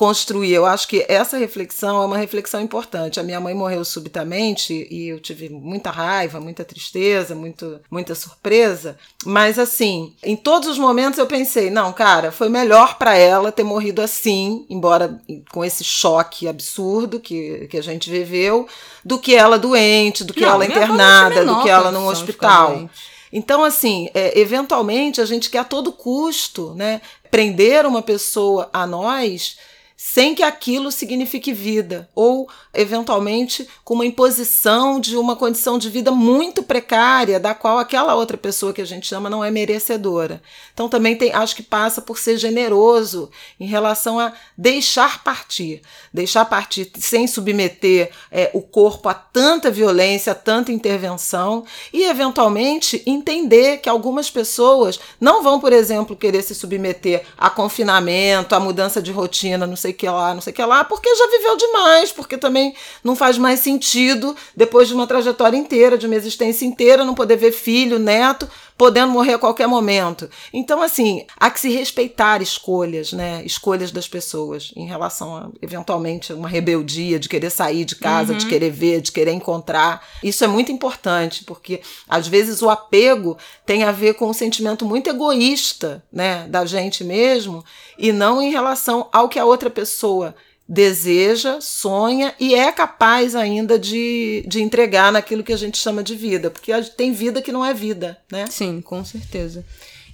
construir. Eu acho que essa reflexão é uma reflexão importante. A minha mãe morreu subitamente e eu tive muita raiva, muita tristeza, muito, muita surpresa. Mas assim, em todos os momentos eu pensei, não, cara, foi melhor para ela ter morrido assim, embora com esse choque absurdo que, que a gente viveu, do que ela doente, do que não, ela internada, do que ela num hospital. Então, assim, é, eventualmente a gente quer a todo custo, né, prender uma pessoa a nós sem que aquilo signifique vida, ou eventualmente com uma imposição de uma condição de vida muito precária, da qual aquela outra pessoa que a gente chama não é merecedora. Então também tem, acho que passa por ser generoso em relação a deixar partir, deixar partir sem submeter é, o corpo a tanta violência, a tanta intervenção e eventualmente entender que algumas pessoas não vão, por exemplo, querer se submeter a confinamento, a mudança de rotina, não sei sei que lá, não sei que lá, porque já viveu demais, porque também não faz mais sentido, depois de uma trajetória inteira, de uma existência inteira, não poder ver filho, neto, podendo morrer a qualquer momento. Então, assim, há que se respeitar escolhas, né? Escolhas das pessoas em relação a, eventualmente, uma rebeldia de querer sair de casa, uhum. de querer ver, de querer encontrar. Isso é muito importante, porque às vezes o apego tem a ver com um sentimento muito egoísta, né, da gente mesmo, e não em relação ao que a outra pessoa deseja, sonha e é capaz ainda de, de entregar naquilo que a gente chama de vida, porque tem vida que não é vida, né? Sim, com certeza.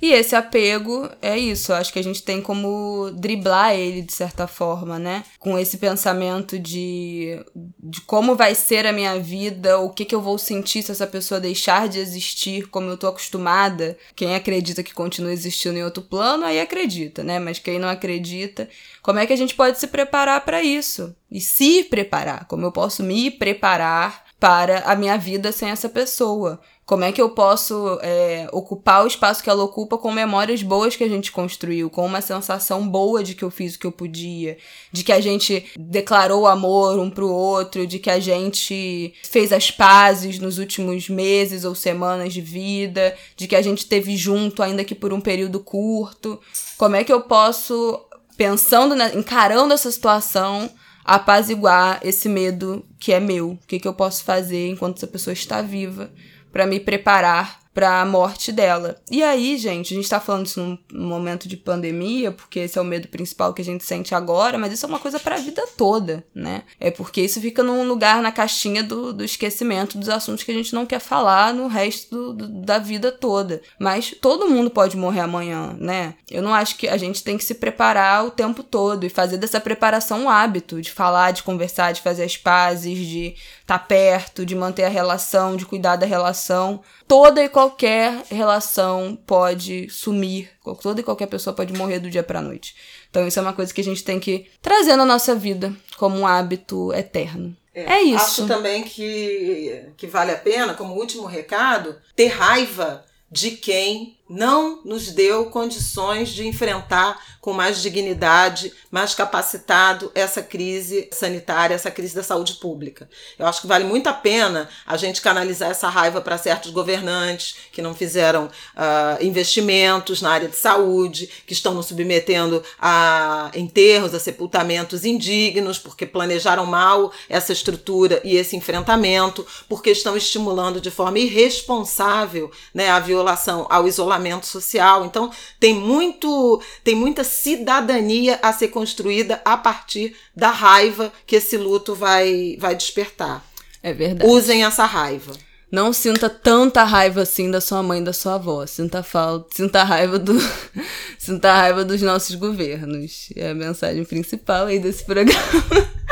E esse apego é isso, acho que a gente tem como driblar ele de certa forma, né? Com esse pensamento de, de como vai ser a minha vida, o que, que eu vou sentir se essa pessoa deixar de existir como eu tô acostumada. Quem acredita que continua existindo em outro plano, aí acredita, né? Mas quem não acredita, como é que a gente pode se preparar para isso? E se preparar, como eu posso me preparar para a minha vida sem essa pessoa? Como é que eu posso é, ocupar o espaço que ela ocupa com memórias boas que a gente construiu, com uma sensação boa de que eu fiz o que eu podia, de que a gente declarou amor um pro outro, de que a gente fez as pazes nos últimos meses ou semanas de vida, de que a gente teve junto, ainda que por um período curto. Como é que eu posso, pensando, na, encarando essa situação, apaziguar esse medo que é meu? O que, que eu posso fazer enquanto essa pessoa está viva? Para me preparar para a morte dela. E aí, gente, a gente tá falando isso num, momento de pandemia, porque esse é o medo principal que a gente sente agora, mas isso é uma coisa para a vida toda, né? É porque isso fica num lugar na caixinha do, do esquecimento dos assuntos que a gente não quer falar no resto do, do, da vida toda. Mas todo mundo pode morrer amanhã, né? Eu não acho que a gente tem que se preparar o tempo todo e fazer dessa preparação um hábito de falar, de conversar, de fazer as pazes, de estar tá perto, de manter a relação, de cuidar da relação. Toda e qualquer relação pode sumir, toda e qualquer pessoa pode morrer do dia para noite. Então isso é uma coisa que a gente tem que trazer na nossa vida como um hábito eterno. É, é isso. Acho também que, que vale a pena, como último recado, ter raiva de quem não nos deu condições de enfrentar com mais dignidade, mais capacitado essa crise sanitária, essa crise da saúde pública. Eu acho que vale muito a pena a gente canalizar essa raiva para certos governantes que não fizeram uh, investimentos na área de saúde, que estão nos submetendo a enterros, a sepultamentos indignos, porque planejaram mal essa estrutura e esse enfrentamento, porque estão estimulando de forma irresponsável né, a violação ao isolamento social. Então, tem muito, tem muita cidadania a ser construída a partir da raiva que esse luto vai, vai despertar. É verdade. Usem essa raiva. Não sinta tanta raiva assim da sua mãe e da sua avó. Sinta falta, sinta raiva do sinta raiva dos nossos governos. É a mensagem principal aí desse programa.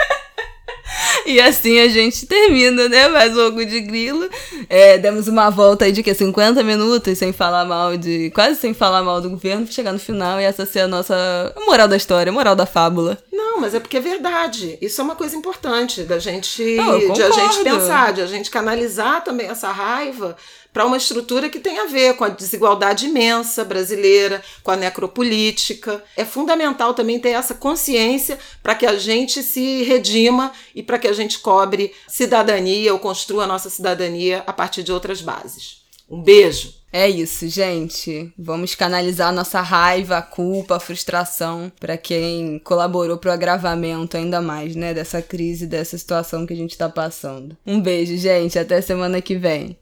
E assim a gente termina, né? Mais um Ogo de Grilo. É, demos uma volta aí de que 50 minutos sem falar mal de. quase sem falar mal do governo, chegar no final e essa ser a nossa moral da história, moral da fábula. Não, mas é porque é verdade. Isso é uma coisa importante da gente. Não, de a gente pensar, de a gente canalizar também essa raiva para uma estrutura que tem a ver com a desigualdade imensa brasileira, com a necropolítica. É fundamental também ter essa consciência para que a gente se redima e para que a gente cobre cidadania ou construa a nossa cidadania a partir de outras bases. Um beijo! É isso, gente. Vamos canalizar nossa raiva, a culpa, a frustração para quem colaborou pro agravamento ainda mais, né, dessa crise, dessa situação que a gente tá passando. Um beijo, gente. Até semana que vem.